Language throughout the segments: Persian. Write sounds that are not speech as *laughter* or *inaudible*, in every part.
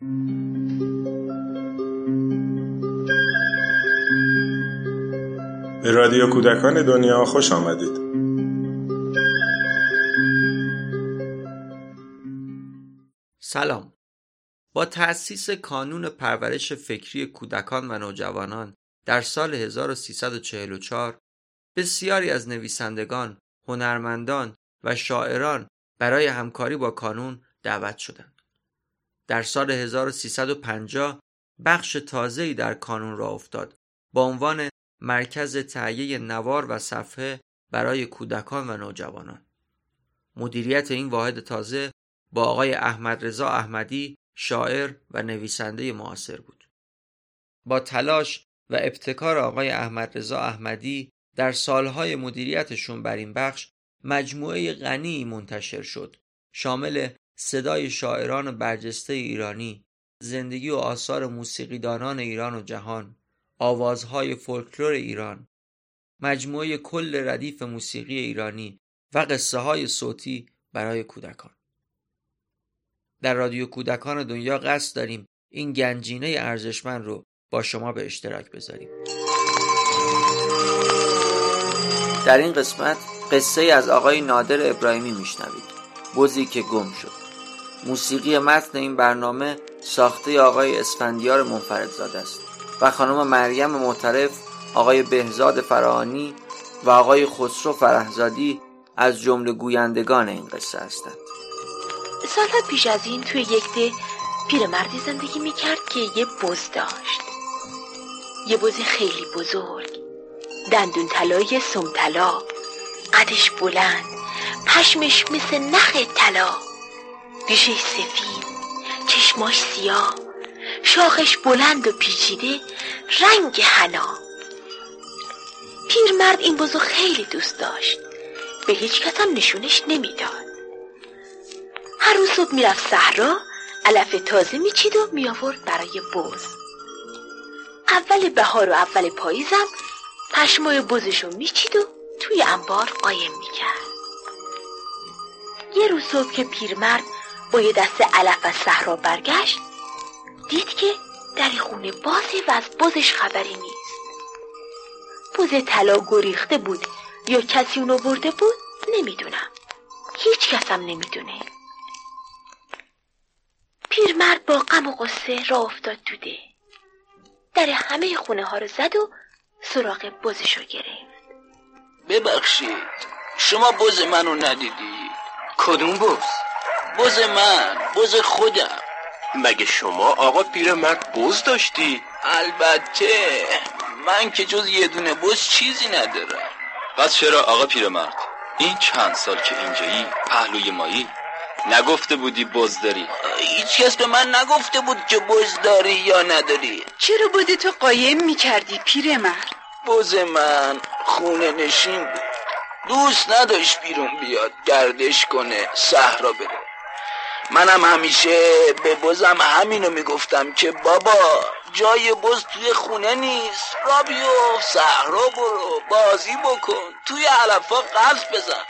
به رادیو کودکان دنیا خوش آمدید سلام با تأسیس کانون پرورش فکری کودکان و نوجوانان در سال 1344 بسیاری از نویسندگان، هنرمندان و شاعران برای همکاری با کانون دعوت شدند. در سال 1350 بخش تازه‌ای در کانون را افتاد با عنوان مرکز تهیه نوار و صفحه برای کودکان و نوجوانان. مدیریت این واحد تازه با آقای احمد رضا احمدی شاعر و نویسنده معاصر بود. با تلاش و ابتکار آقای احمد رضا احمدی در سالهای مدیریتشون بر این بخش مجموعه غنی منتشر شد شامل صدای شاعران برجسته ایرانی زندگی و آثار موسیقیدانان ایران و جهان آوازهای فولکلور ایران مجموعه کل ردیف موسیقی ایرانی و قصه های صوتی برای کودکان. در رادیو کودکان دنیا قصد داریم این گنجینه ارزشمند رو با شما به اشتراک بذاریم. در این قسمت قصه از آقای نادر ابراهیمی میشنوید. بزی که گم شد. موسیقی متن این برنامه ساخته آقای اسفندیار منفردزاده است و خانم مریم معترف آقای بهزاد فرهانی و آقای خسرو فرهزادی از جمله گویندگان این قصه هستند. سالها پیش از این توی یک ده پیرمردی زندگی می‌کرد که یه بز داشت. یه بز خیلی بزرگ. دندون طلای سمطلا قدش بلند. پشمش مثل نخ طلا. ریشش سفید چشماش سیاه شاخش بلند و پیچیده رنگ حنا. پیرمرد این بزو خیلی دوست داشت. به هیچ کس هم نشونش نمی‌داد. هر روز صبح می‌رفت صحرا علف تازه میچید و میآورد برای بز. اول بهار و اول پاییزم پشمای بزشو میچید و توی انبار قایم می‌کرد. یه روز صبح که پیرمرد با یه دست علف از صحرا برگشت دید که در خونه بازی و از بزش خبری نیست. بز طلا گریخته بود یا کسی اونو برده بود نمی‌دونم. هیچ کسم نمی‌دونه. پیرمرد با غم و قصه را افتاد توده. در همه خونه ها رو زد و سراغ بزش رو گرفت. ببخشید شما بز منو ندیدی کدوم بز؟ بز من بز خودم. مگه شما آقا پیرمرد بز داشتی؟ البته من که جز یه دونه بز چیزی ندارم. پس چرا آقا پیرمرد؟ این چند سال که اینجایی پهلوی مایی نگفته بودی بز داری؟ هیچ کس به من نگفته بود که بز داری یا نداری. چرا بودی تو قایم می‌کردی پیرمرد؟ بز من خونه نشین بود. دوست نداشت بیرون بیاد گردش کنه صحرا بره. منم همیشه به بزم همینو می‌گفتم که بابا جای بز توی خونه نیست. را بیفت صحرا برو بازی بکن. توی علفا قلب بزن.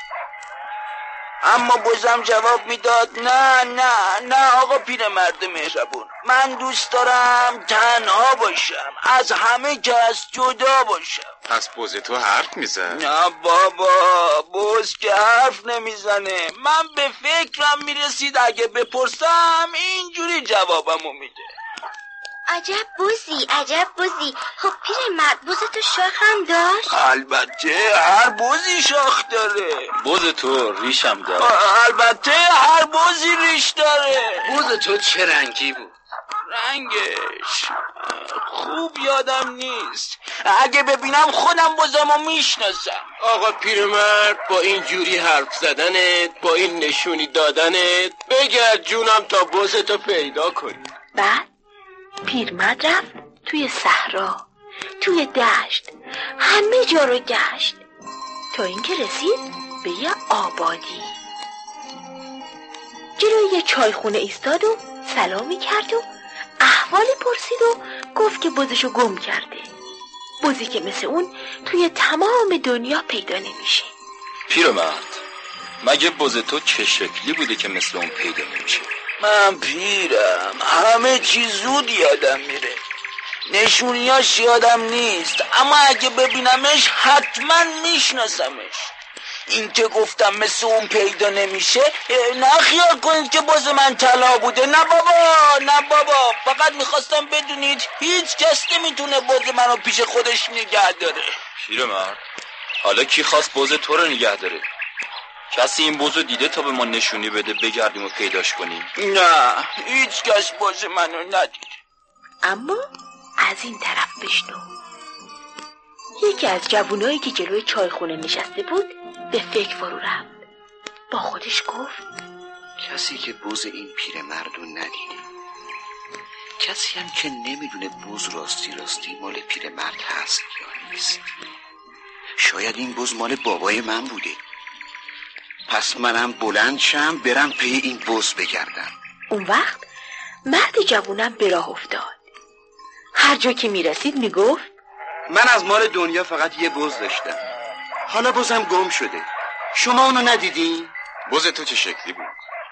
اما بزم جواب می‌داد نه نه نه آقا پیرمرد مهربون. من دوست دارم تنها باشم از همه کس جدا باشم. پس بز تو حرف میزن. نه بابا بز که حرف نمی‌زنه. من به فکرم می‌رسید اگه بپرسم اینجوری جوابمو میده. عجب بوزی عجب بوزی. خب پیر مرد بوز تو شاخ هم داشت؟ البته هر بوزی شاخ داره. بز تو ریشم داره. البته هر بوزی ریش داره. بز تو چه رنگی بود؟ رنگش خوب یادم نیست. اگه ببینم خودم بزمو می‌شناسم. آقا پیرمرد با این جوری حرف زدنت با این نشونی دادنت بگرد جونم تا بز تو پیدا کنی. بعد؟ پیرمرد رفت توی صحرا توی دشت همه جا رو گشت تا اینکه رسید به یه آبادی. جلوی یه چایخونه ایستاد و سلامی کرد و احوالی پرسید و گفت که بزشو گم کرده. بزی که مثل اون توی تمام دنیا پیدا نمیشه. پیرمرد مگه بز تو چه شکلی بوده که مثل اون پیدا نمیشه؟ من پیرم. همه چیز زود یادم میره. نشونیاش یادم نیست. اما اگه ببینمش حتما میشناسمش. این که گفتم مثل اون پیدا نمیشه نه خیال کنید که باز من طلا بوده. نه بابا نه بابا. فقط می‌خواستم بدونید هیچ کس نمی‌تونه باز منو پیش خودش نگه داره. مرد حالا کی خواست بوز تو رو نگه داره؟ کسی این بوز دیده تا به ما نشونی بده بگردیم و پیداش کنیم. نه هیچ کس بوز منو ندید. اما از این طرف بشنو. یکی از جوونایی که جلوی چایخونه نشسته بود به فکر فرو رفت. با خودش گفت کسی که بوز این پیرمردو ندیده. کسی هم که نمی‌دونه بوز راستی راستی مال پیرمرد هست یا نیست. شاید این بوز مال بابای من بوده. پس منم بلند شم برم پی این بوز بگردم. اون وقت مرد جوونم به راه افتاد. هر جا که می‌رسید می‌گفت من از مال دنیا فقط یه بوز داشتم. حالا بوزم گم شده. شما اونو ندیدین؟ بوز تو چه شکلی بود؟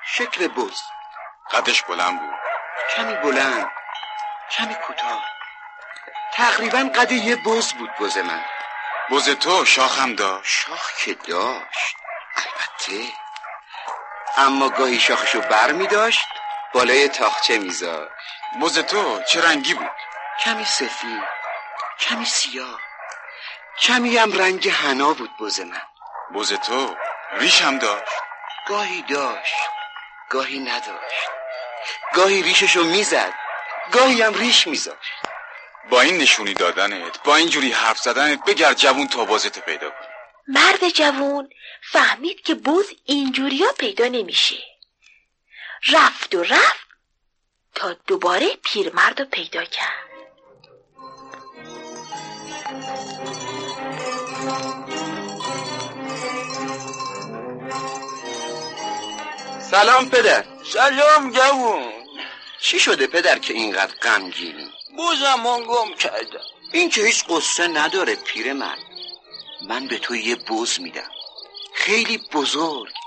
شکل بوز قدش بلند بود. کمی بلند کمی کوتاه. تقریبا قد یه بوز بود بوز من. بوز تو شاخم داشت. شاخ که داشت. البته. اما گاهی شاخشو بر می داشت بالای تاخچه میذاشت بوز تو چه رنگی بود؟ کمی سفید کمی سیاه. کمی هم رنگ حنا بود بوز من. بوز تو ریش هم داشت؟ گاهی داشت گاهی نداشت. گاهی ریششو می‌زد گاهی هم ریش میذاشت با این نشونی دادنت با این جوری حرف زدنت بگرد جوون تا بازتو پیدا کن مرد جوون فهمید که بوز اینجوریا پیدا نمیشه. رفت و رفت تا دوباره پیرمرد رو پیدا کرد. سلام پدر. سلام جوون. چی شده پدر که اینقدر غمگینی؟ بوزم گم کردم. این که هیچ قصه نداره پیرمرد. من به تو یه بوز میدم. خیلی بزرگ.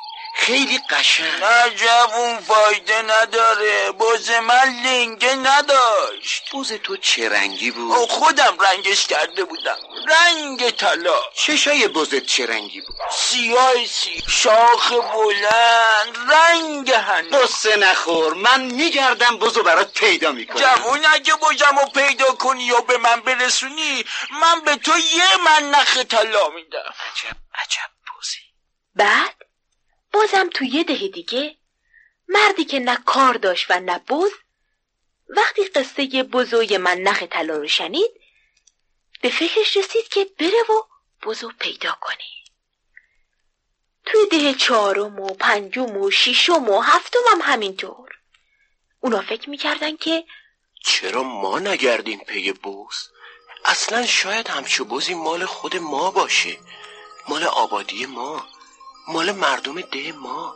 خیلی قشنگ. نه جوون فایده نداره. بوز من لنگه نداشت. بوز تو چه رنگی بود؟ خودم رنگش کرده بودم. رنگ طلا. چشای بوزت چه رنگی بود؟ سیاه سی. شاخ بلند. رنگ هنو قصه نخور. من میگردم بوزو برات پیدا می‌کنم. جوون اگه بوزم رو پیدا کنی یا به من برسونی من به تو یه من نخ طلا میدم. عجب عجب بوزی. بعد؟ بازم تو یه ده دیگه مردی که نه کار داشت و نه بز وقتی قصه بزوی من نخ طلا رو شنید به فکرش رسید که بره و بزو پیدا کنه. توی ده چهارم و پنجم و شیشم و هفتم هم همینطور. اونا فکر می‌کردن که چرا ما نگردیم پی بوز؟ اصلا شاید همچو بوزی مال خود ما باشه. مال آبادی ما. مال مردم ده ما.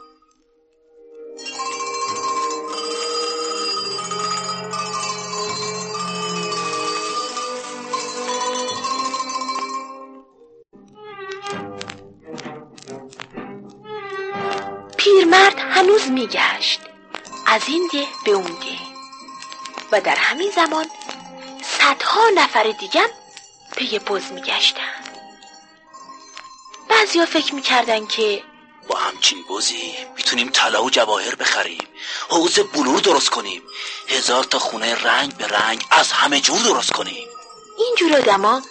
پیرمرد هنوز میگشت. از این ده به اون ده. و در همین زمان صدها نفر دیگم پی بز میگشتن. بعضیا فکر می‌کردن که با همچین بزی می‌تونیم طلا و جواهر بخریم حوز بلور درست کنیم هزار تا خونه رنگ به رنگ از همه جور درست کنیم. اینجور آدما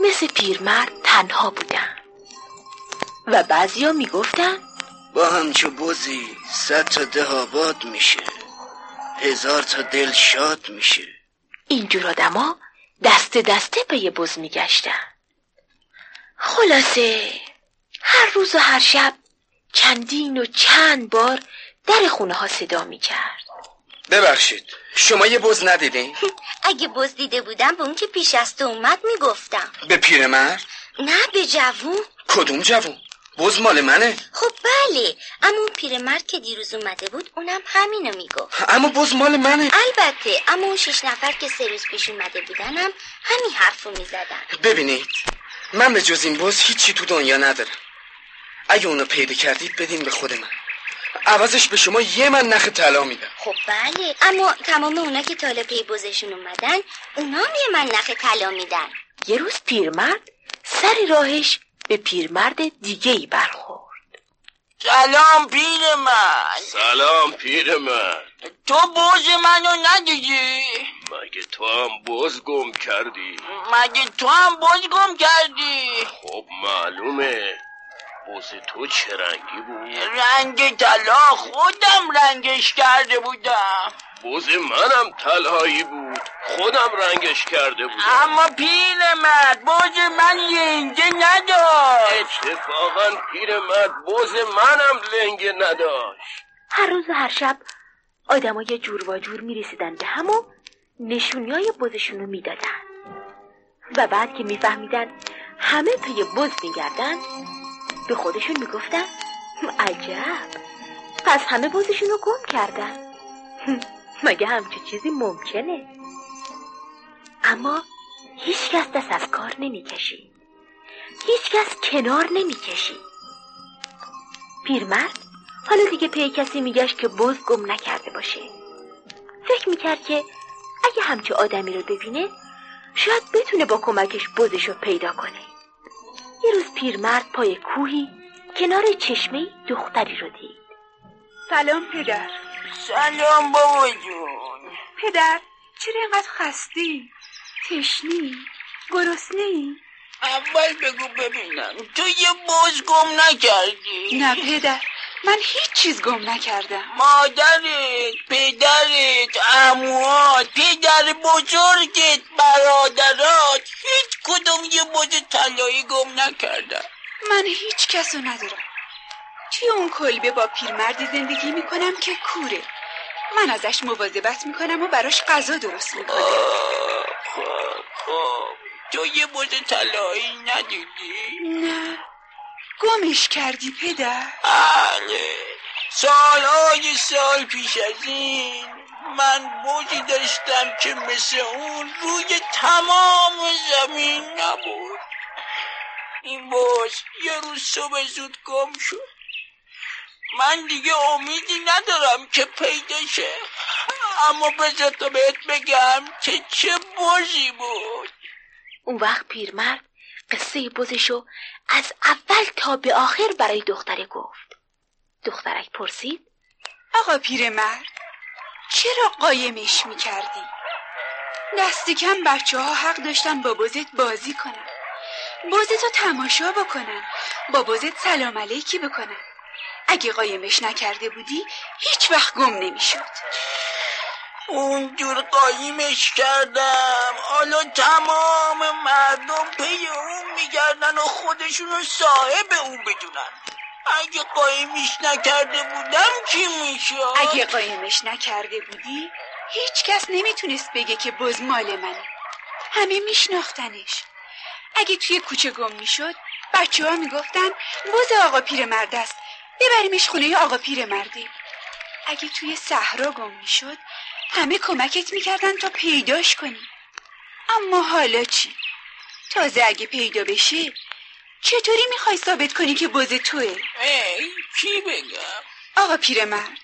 مثل پیرمرد تنها بودن. و بعضیا می‌گفتن با همچو بوزی صد تا ده آباد میشه هزار تا دل شاد میشه. اینجور آدما دست دسته پی بز میگشتن. خلاصه هر روز و هر شب چندین و چند بار در خونه ها صدا می کرد ببخشید شما یه بز ندیدین؟ *laughs* اگه بز دیده بودم به اون که پیش از تو اومد می‌گفتم به پیرمرد؟ نه به جوون کدوم جوون؟ بز مال منه؟ خب بله اما اون پیرمرد که دیروز اومده بود اونم همینو می‌گفت اما بز مال منه البته اما اون شش نفر که سه روز پیش اومده بودنم همین حرفو می‌زدن ببینید من به جز این بز هیچی تو دنیا ندارم اگه اونو پیدا کردید بدین به خود من. عوضش به شما یه من نخ طلا میدم. خب بله. اما تمام اونا که طالب پی بزشون اومدن اونا هم یه من نخ طلا میدن. یه روز پیرمرد سر راهش به پیرمرد دیگه ای برخورد. سلام پیر من. سلام پیرمرد تو بوز منو ندیدی مگه تو هم بز گم کردی؟ مگه تو هم بوز گم کردی؟ خب معلومه. بز تو چه رنگی بود؟ رنگ طلا خودم رنگش کرده بودم. بز منم طلایی بود. خودم رنگش کرده بودم. اما پیر مرد بوز من لنگه نداشت. اتفاقا پیرمرد بز منم لنگه نداشت. هر روز و هر شب آدمای جور و جور می‌رسیدن به هم و نشونی های بزشون رو می‌دادن. و بعد که میفهمیدن همه پی بز میگردن به خودشون می‌گفتن عجب. پس همه بزشون رو گم کردن. *laughs* مگه همچه چیزی ممکنه؟ اما هیچ کس دست از کار نمی‌کشید هیچ کس کنار نمی‌کشید پیرمرد حالا دیگه پی کسی میگشت که بز گم نکرده باشه. فکر می‌کرد که اگه همچه آدمی رو ببینه شاید بتونه با کمکش بزش رو پیدا کنه. یه روز پیرمرد پای کوهی کنار چشمه دختری رو دید. سلام پدر. سلام بابا جون. پدر چرا اینقدر خستی؟ تشنی؟ گرسنی اول بگو ببینم. تو یه بز گم نکردی. نه پدر. من هیچ چیز گم نکردم. مادرت پدرت اموات پدر بزرگت برادرات هیچ کدوم یه بز طلایی گم نکردن من هیچ کسو ندارم. توی اون کلبه با پیرمردی زندگی می‌کنم که کوره؟ من ازش مواظبت می‌کنم و براش غذا درست می‌کنم. خب خب. تو یه بز طلایی ندیدی؟ نه. گمش کردی پدر. بله. سالهای سال پیش از این من بزی داشتم که مثل اون روی تمام زمین نبود. این بز یه روز صبح زود گم شد. من دیگه امیدی ندارم که پیدا شه. اما بذار تو بهت بگم که چه بزی بود. اون وقت پیرمرد قصه بزشو از اول تا به آخر برای دختره گفت. دخترک پرسید آقا پیرمرد چرا قایمش می‌کردی؟ دست کم بچه ها حق داشتن با بزت بازی کنن. بزتو تماشا بکنن با بزت سلام علیکی بکنن. اگه قایمش نکرده بودی هیچ وقت گم نمی‌شد. اونجور قایمش کردم. حالا تمام مردم پی میگردن و خودشونو صاحب اون بدونن. اگه قایمش نکرده بودم چی می‌شد؟ اگه قایمش نکرده بودی هیچ کس نمی‌تونست بگه که بز مال منه. همه میشناختنش. اگه توی کوچه گم می‌شد بچه ها می‌گفتن بز آقا پیرمرد است. ببریمش خونه آقا پیرمرده اگه توی صحرا گم می‌شد همه کمکت می‌کردن تا پیداش کنی. اما حالا چی؟ تازه اگه پیدا بشه چطوری می‌خوای ثابت کنی که بز توه؟ ای چی بگم؟ آقا پیرمرد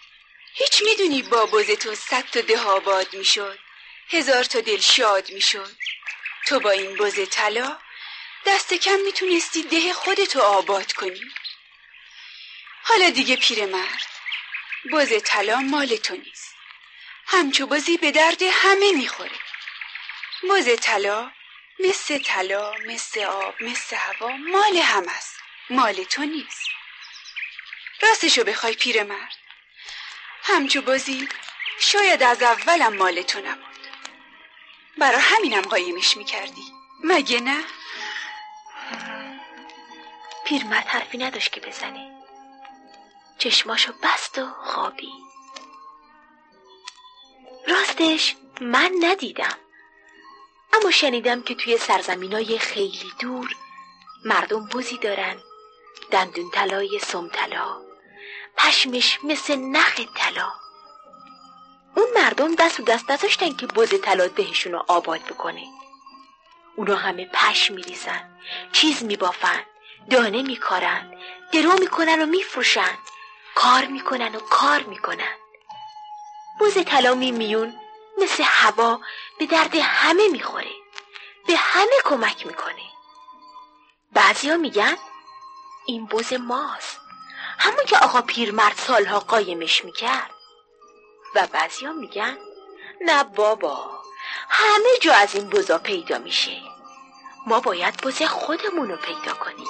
هیچ می‌دونی با بز تو صد تا ده آباد می‌شد هزار تا دل شاد می‌شد تو با این بز طلا دست کم می‌تونستی ده خودتو آباد کنی حالا دیگه پیرمرد بز طلا مال تو نیست همچو بازی به درد همه می‌خوره بز طلا مثل طلا مثل آب مثل هوا مال هم است مال تو نیست. راستشو بخوای پیرمرد همچو بازی شاید از اولم مال تو نبود. برا همینم قایمش می‌کردی. مگه نه؟ پیرمرد حرفی نداشت که بزنه. چشماشو بست و خوابی. راستش من ندیدم. اما شنیدم که توی سرزمینای خیلی دور مردم بزی دارن. دندون طلای سم طلا پشمش مثل نخ طلا. اون مردم دست و دست نذاشتن که بز طلا دهشون رو آباد بکنه. اونا همه پشم میریزن. چیز میبافن. دانه میکارن. درو می‌کنن و میفروشن. کار می‌کنن و کار می‌کنن. بوز طلا میون. مثل هوا به درد همه می‌خوره. به همه کمک می‌کنه. بعضیا میگن این بز ماست. همون که آقا پیرمرد سالها قایمش می‌کرد. و بعضیا میگن نه بابا همه جا از این بزا پیدا میشه. ما باید بز خودمون رو پیدا کنیم.